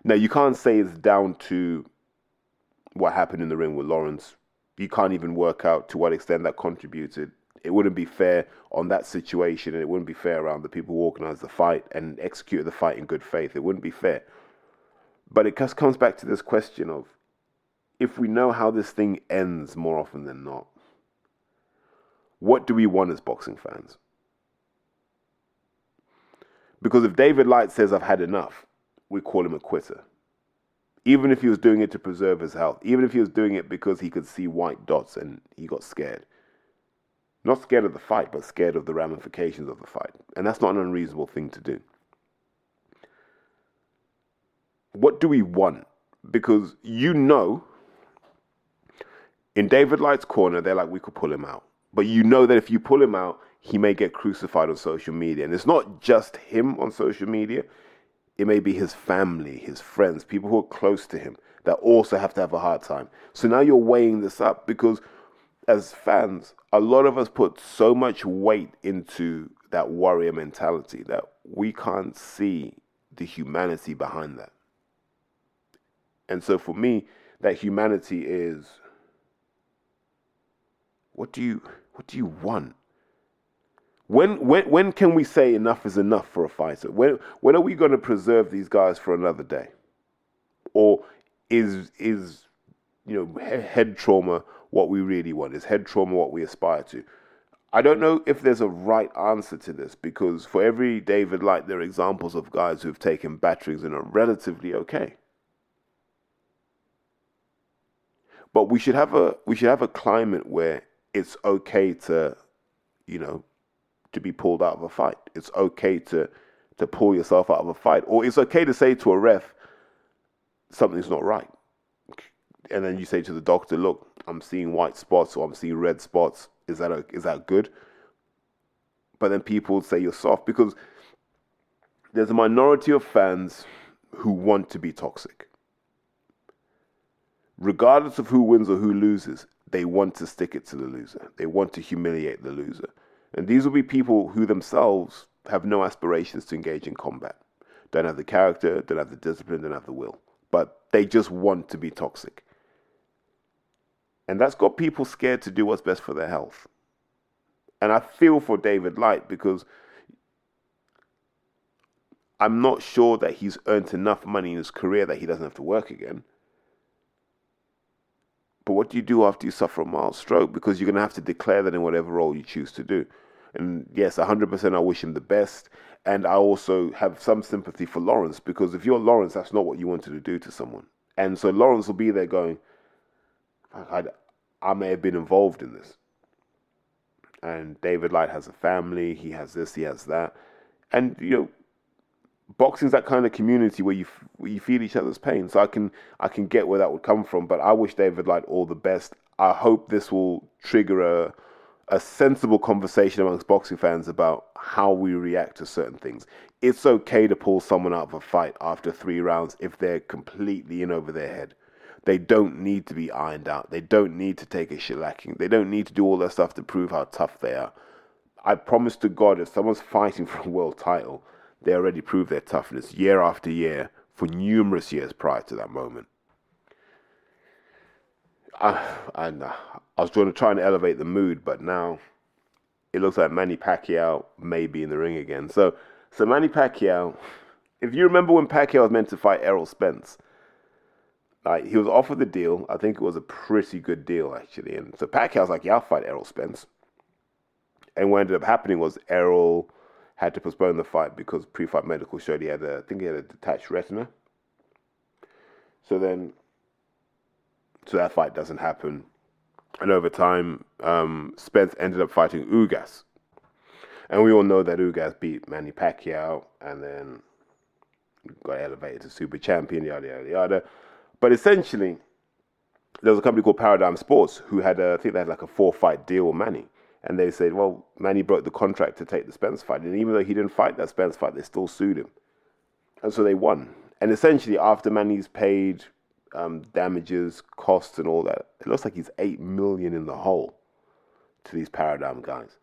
now, you can't say it's down to what happened in the ring with Lawrence. You can't even work out to what extent that contributed. It wouldn't be fair on that situation, and it wouldn't be fair around the people who organized the fight and executed the fight in good faith. It wouldn't be fair. But it just comes back to this question of if we know how this thing ends more often than not, what do we want as boxing fans? Because if David Light says, I've had enough, we call him a quitter. Even if he was doing it to preserve his health, even if he was doing it because he could see white dots and he got scared. Not scared of the fight, but scared of the ramifications of the fight. And that's not an unreasonable thing to do what do we want? Because you know, in David Light's corner, they're like, we could pull him out. But you know that if you pull him out, he may get crucified on social media. And it's not just him on social media, it may be his family, his friends, people who are close to him that also have to have a hard time. So now you're weighing this up because as fans, a lot of us put so much weight into that warrior mentality that we can't see the humanity behind that. And so for me, that humanity is what do you what do you want? When when when can we say enough is enough for a fighter? When when are we going to preserve these guys for another day? Or is is you know he- head trauma what we really want? Is head trauma what we aspire to? I don't know if there's a right answer to this because for every David Light, there are examples of guys who've taken batterings and are relatively okay. But we should have a we should have a climate where it's okay to, you know, to be pulled out of a fight. It's okay to to pull yourself out of a fight, or it's okay to say to a ref something's not right, and then you say to the doctor, "Look, I'm seeing white spots or I'm seeing red spots. Is that a, is that good?" But then people say you're soft because there's a minority of fans who want to be toxic. Regardless of who wins or who loses, they want to stick it to the loser. They want to humiliate the loser. And these will be people who themselves have no aspirations to engage in combat. Don't have the character, don't have the discipline, don't have the will. But they just want to be toxic. And that's got people scared to do what's best for their health. And I feel for David Light because I'm not sure that he's earned enough money in his career that he doesn't have to work again. But what do you do after you suffer a mild stroke? Because you're going to have to declare that in whatever role you choose to do. And yes, 100% I wish him the best. And I also have some sympathy for Lawrence because if you're Lawrence, that's not what you wanted to do to someone. And so Lawrence will be there going, I, I may have been involved in this. And David Light has a family, he has this, he has that. And, you know, boxing's that kind of community where you where you feel each other's pain. So I can I can get where that would come from. But I wish David Light all the best. I hope this will trigger a a sensible conversation amongst boxing fans about how we react to certain things. It's okay to pull someone out of a fight after three rounds if they're completely in over their head. They don't need to be ironed out. They don't need to take a shellacking. They don't need to do all that stuff to prove how tough they are. I promise to God, if someone's fighting for a world title, they already proved their toughness year after year for numerous years prior to that moment. I, and uh, I was going to try and elevate the mood, but now it looks like Manny Pacquiao may be in the ring again. So, so Manny Pacquiao, if you remember when Pacquiao was meant to fight Errol Spence, like he was offered the deal. I think it was a pretty good deal actually, and so Pacquiao's like, "Yeah, I'll fight Errol Spence." And what ended up happening was Errol had to postpone the fight because pre-fight medical showed he had a, I think he had a detached retina. So then, so that fight doesn't happen, and over time, um, Spence ended up fighting Ugas, and we all know that Ugas beat Manny Pacquiao, and then got elevated to super champion, yada yada yada. But essentially, there was a company called Paradigm Sports who had, a, I think they had like a four-fight deal with Manny. And they said, well, Manny broke the contract to take the Spence fight. And even though he didn't fight that Spence fight, they still sued him. And so they won. And essentially, after Manny's paid um, damages, costs, and all that, it looks like he's eight million in the hole to these Paradigm guys.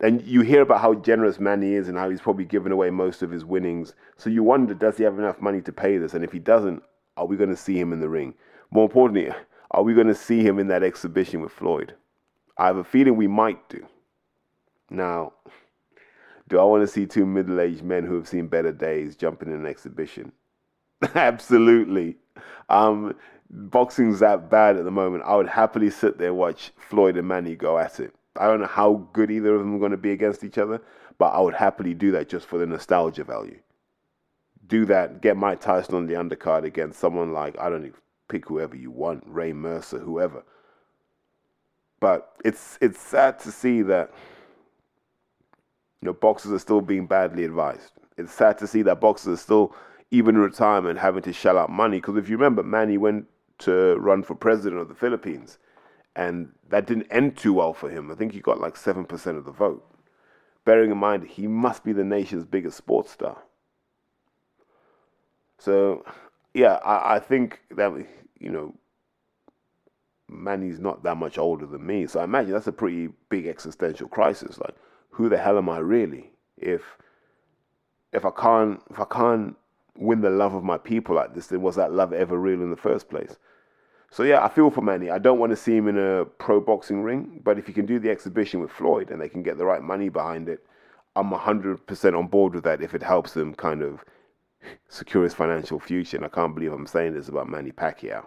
And you hear about how generous Manny is and how he's probably given away most of his winnings. So you wonder, does he have enough money to pay this? And if he doesn't, are we going to see him in the ring? More importantly, are we going to see him in that exhibition with Floyd? I have a feeling we might do. Now, do I want to see two middle aged men who have seen better days jumping in an exhibition? Absolutely. Um, boxing's that bad at the moment. I would happily sit there watch Floyd and Manny go at it. I don't know how good either of them are going to be against each other, but I would happily do that just for the nostalgia value. Do that, get Mike Tyson on the undercard against someone like, I don't know, pick whoever you want, Ray Mercer, whoever. But it's it's sad to see that you know boxers are still being badly advised. It's sad to see that boxers are still, even in retirement, having to shell out money. Because if you remember, Manny went to run for president of the Philippines, and that didn't end too well for him. I think he got like seven percent of the vote. Bearing in mind he must be the nation's biggest sports star. So, yeah, I, I think that you know Manny's not that much older than me. So I imagine that's a pretty big existential crisis. Like, who the hell am I really? If if I can't if I can't win the love of my people like this, then was that love ever real in the first place? So yeah, I feel for Manny. I don't want to see him in a pro boxing ring, but if he can do the exhibition with Floyd and they can get the right money behind it, I'm 100% on board with that if it helps them kind of secure his financial future. And I can't believe I'm saying this about Manny Pacquiao.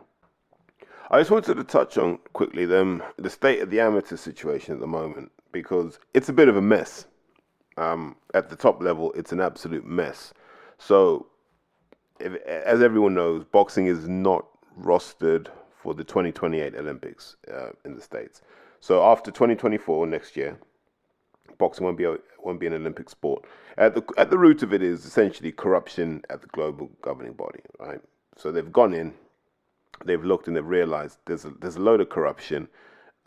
I just wanted to touch on quickly them the state of the amateur situation at the moment because it's a bit of a mess. Um, at the top level, it's an absolute mess. So, if, as everyone knows, boxing is not rostered for the 2028 Olympics uh, in the states. So after 2024 next year, boxing won't be a, won't be an Olympic sport. At the at the root of it is essentially corruption at the global governing body, right? So they've gone in, they've looked and they've realized there's a, there's a load of corruption.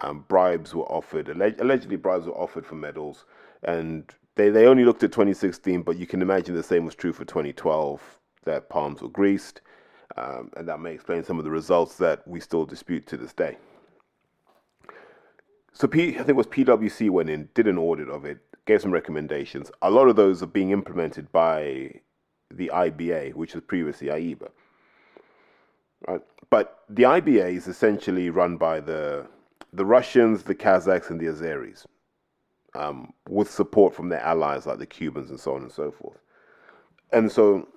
Um, bribes were offered, alleg- allegedly bribes were offered for medals, and they, they only looked at 2016, but you can imagine the same was true for 2012, that palms were greased, um, and that may explain some of the results that we still dispute to this day. So P, I think it was PwC went in, did an audit of it, gave some recommendations. A lot of those are being implemented by the IBA, which was previously AIBA. But the IBA is essentially run by the the Russians, the Kazakhs, and the Azeris, um, with support from their allies like the Cubans and so on and so forth. And so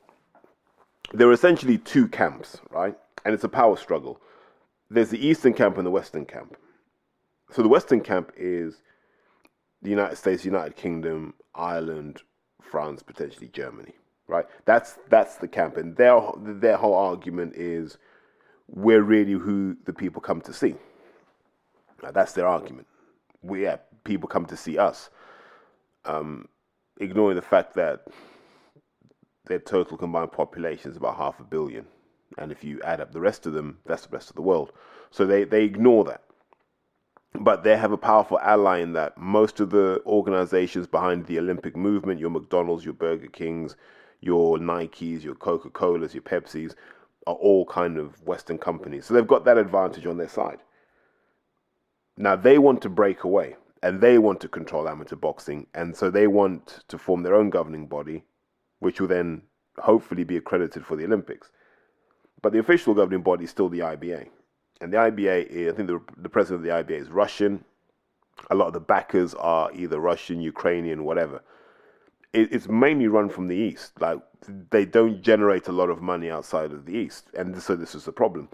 there are essentially two camps, right? And it's a power struggle. There's the Eastern camp and the Western camp. So the Western camp is the United States, United Kingdom, Ireland, France, potentially Germany, right? That's that's the camp, and their their whole argument is we're really who the people come to see. Now, that's their argument. We yeah, people come to see us, um, ignoring the fact that their total combined population is about half a billion, and if you add up the rest of them, that's the rest of the world. So they they ignore that. But they have a powerful ally in that most of the organizations behind the Olympic movement, your McDonald's, your Burger Kings, your Nikes, your Coca Colas, your Pepsis, are all kind of Western companies. So they've got that advantage on their side. Now they want to break away and they want to control amateur boxing. And so they want to form their own governing body, which will then hopefully be accredited for the Olympics. But the official governing body is still the IBA. And the IBA, is, I think the, the president of the IBA is Russian. A lot of the backers are either Russian, Ukrainian, whatever. It, it's mainly run from the East. Like they don't generate a lot of money outside of the East, and so this is the problem.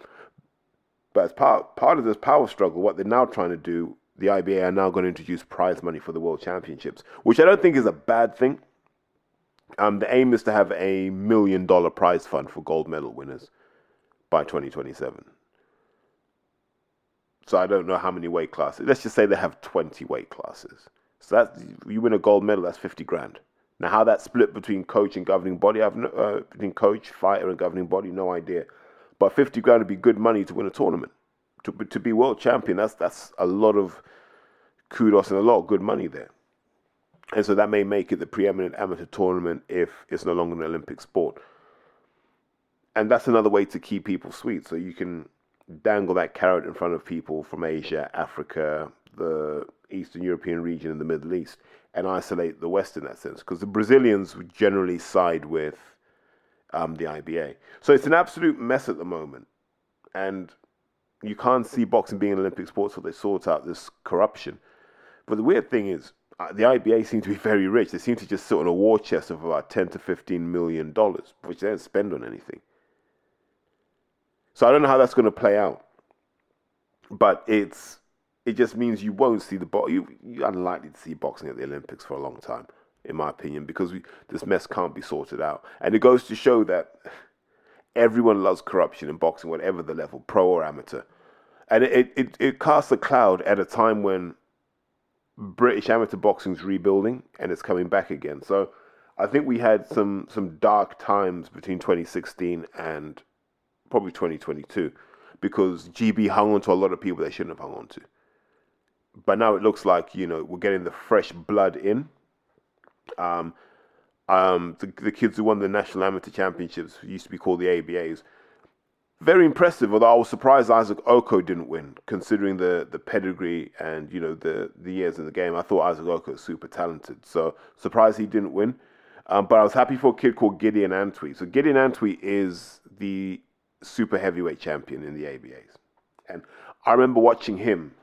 But as part part of this power struggle, what they're now trying to do, the IBA are now going to introduce prize money for the World Championships, which I don't think is a bad thing. Um, the aim is to have a million dollar prize fund for gold medal winners by 2027. So I don't know how many weight classes. Let's just say they have 20 weight classes. So that you win a gold medal, that's 50 grand. Now, how that split between coach and governing body, I've no, uh, between coach, fighter, and governing body, no idea. But 50 grand would be good money to win a tournament. To, to be world champion, that's that's a lot of kudos and a lot of good money there. And so that may make it the preeminent amateur tournament if it's no longer an Olympic sport. And that's another way to keep people sweet. So you can dangle that carrot in front of people from Asia, Africa, the Eastern European region, and the Middle East, and isolate the West in that sense. Because the Brazilians would generally side with um, the IBA. So it's an absolute mess at the moment. And you can't see boxing being an Olympic sport until they sort out this corruption. But the weird thing is, uh, the IBA seem to be very rich. They seem to just sit on a war chest of about 10 to 15 million dollars, which they don't spend on anything. So I don't know how that's going to play out, but it's it just means you won't see the bo- you you're unlikely to see boxing at the Olympics for a long time, in my opinion, because we, this mess can't be sorted out, and it goes to show that everyone loves corruption in boxing, whatever the level, pro or amateur, and it it, it casts a cloud at a time when British amateur boxing's rebuilding and it's coming back again. So I think we had some some dark times between 2016 and probably 2022 because GB hung on to a lot of people they shouldn't have hung on to. But now it looks like you know we're getting the fresh blood in. Um, um, the, the kids who won the national amateur championships used to be called the ABAs. Very impressive. Although I was surprised Isaac Okoh didn't win, considering the, the pedigree and you know the the years in the game. I thought Isaac Okoh was super talented, so surprised he didn't win. Um, but I was happy for a kid called Gideon Antwi. So Gideon Antwi is the super heavyweight champion in the ABAs. And I remember watching him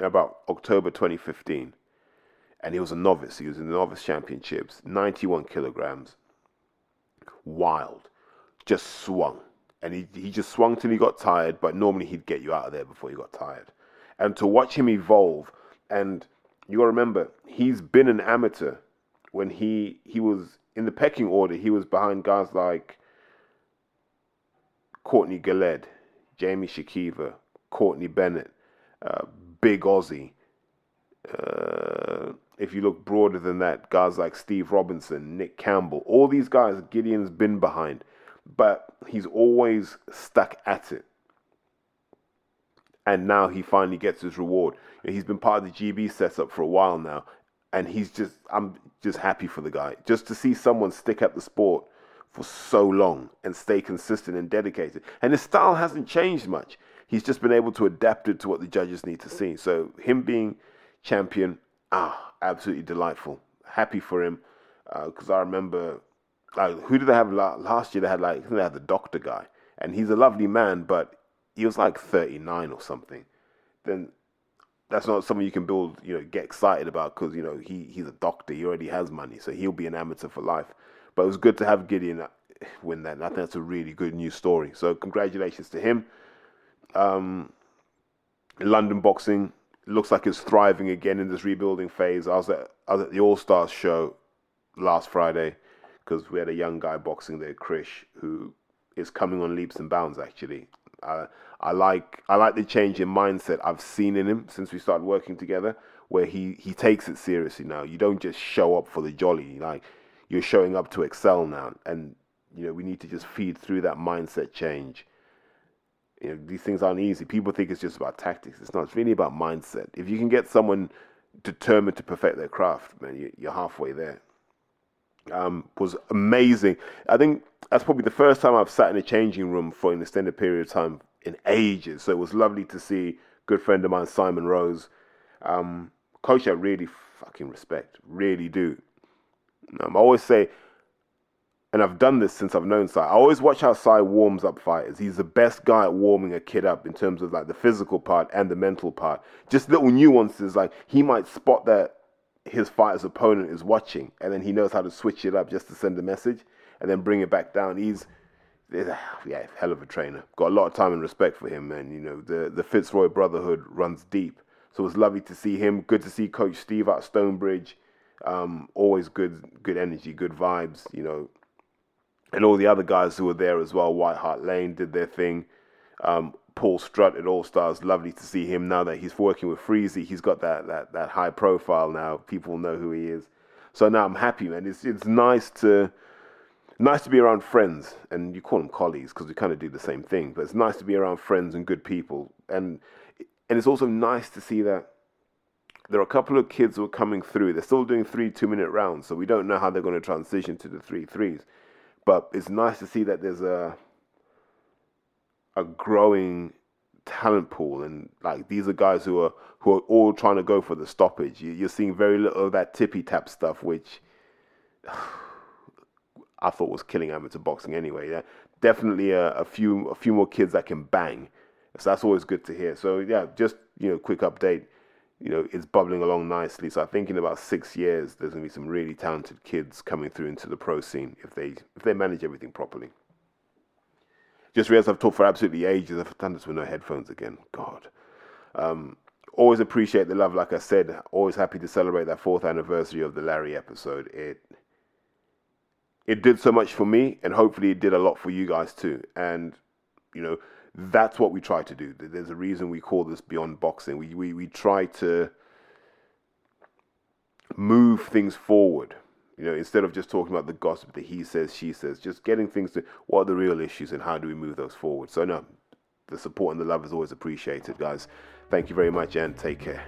about October 2015. And he was a novice. He was in the novice championships, 91 kilograms. Wild. Just swung. And he, he just swung till he got tired, but normally he'd get you out of there before you got tired. And to watch him evolve, and you gotta remember, he's been an amateur when he he was in the pecking order, he was behind guys like Courtney Gillett, Jamie Shakiva, Courtney Bennett, uh, Big Aussie. Uh, if you look broader than that, guys like Steve Robinson, Nick Campbell, all these guys Gideon's been behind, but he's always stuck at it. And now he finally gets his reward. He's been part of the GB setup for a while now, and he's just I'm just happy for the guy. Just to see someone stick at the sport for so long and stay consistent and dedicated. And his style hasn't changed much. He's just been able to adapt it to what the judges need to see. So him being champion, ah, absolutely delightful. Happy for him because uh, I remember like who did they have last year? They had like they had the doctor guy, and he's a lovely man, but he was like 39 or something. Then that's not something you can build, you know, get excited about because you know he he's a doctor. He already has money, so he'll be an amateur for life. But it was good to have Gideon win that. And I think that's a really good news story. So congratulations to him. Um, London boxing looks like it's thriving again in this rebuilding phase. I was at, I was at the All Stars show last Friday because we had a young guy boxing there, Krish, who is coming on leaps and bounds. Actually, I, I like I like the change in mindset I've seen in him since we started working together, where he he takes it seriously now. You don't just show up for the jolly, like you're showing up to excel now, and you know we need to just feed through that mindset change. You know these things aren't easy. People think it's just about tactics. It's not. It's really about mindset. If you can get someone determined to perfect their craft, man, you're halfway there. Um, was amazing. I think that's probably the first time I've sat in a changing room for an extended period of time in ages. So it was lovely to see good friend of mine, Simon Rose. Um, coach, I really fucking respect, really do. Um, I always say, and I've done this since I've known Sai. I always watch how Sai warms up fighters. He's the best guy at warming a kid up in terms of like the physical part and the mental part. Just little nuances, like he might spot that his fighter's opponent is watching, and then he knows how to switch it up just to send a message and then bring it back down. He's yeah, hell of a trainer. Got a lot of time and respect for him, man. You know, the the Fitzroy brotherhood runs deep. So it was lovely to see him. Good to see Coach Steve at Stonebridge. Um, always good, good energy, good vibes. You know, and all the other guys who were there as well. White Hart Lane did their thing. Um, Paul Strutt at All Stars. Lovely to see him now that he's working with Freezy. He's got that that that high profile now. People know who he is. So now I'm happy, man. It's it's nice to nice to be around friends, and you call them colleagues because we kind of do the same thing. But it's nice to be around friends and good people, and and it's also nice to see that there are a couple of kids who are coming through. They're still doing three two minute rounds, so we don't know how they're going to transition to the three threes. But it's nice to see that there's a a growing talent pool, and like these are guys who are who are all trying to go for the stoppage. You're seeing very little of that tippy tap stuff, which. I thought was killing amateur boxing anyway. Yeah, definitely a, a, few a few more kids that can bang. So that's always good to hear. So yeah, just you know, quick update. You know, it's bubbling along nicely. So I think in about six years, there's gonna be some really talented kids coming through into the pro scene if they if they manage everything properly. Just realized I've talked for absolutely ages. I've done this with no headphones again. God. Um, always appreciate the love. Like I said, always happy to celebrate that fourth anniversary of the Larry episode. It it did so much for me, and hopefully it did a lot for you guys too. And you know, that's what we try to do. There's a reason we call this Beyond Boxing. We we we try to move things forward. You know, instead of just talking about the gossip, the he says, she says, just getting things to what are the real issues and how do we move those forward. So no, the support and the love is always appreciated, guys. Thank you very much and take care.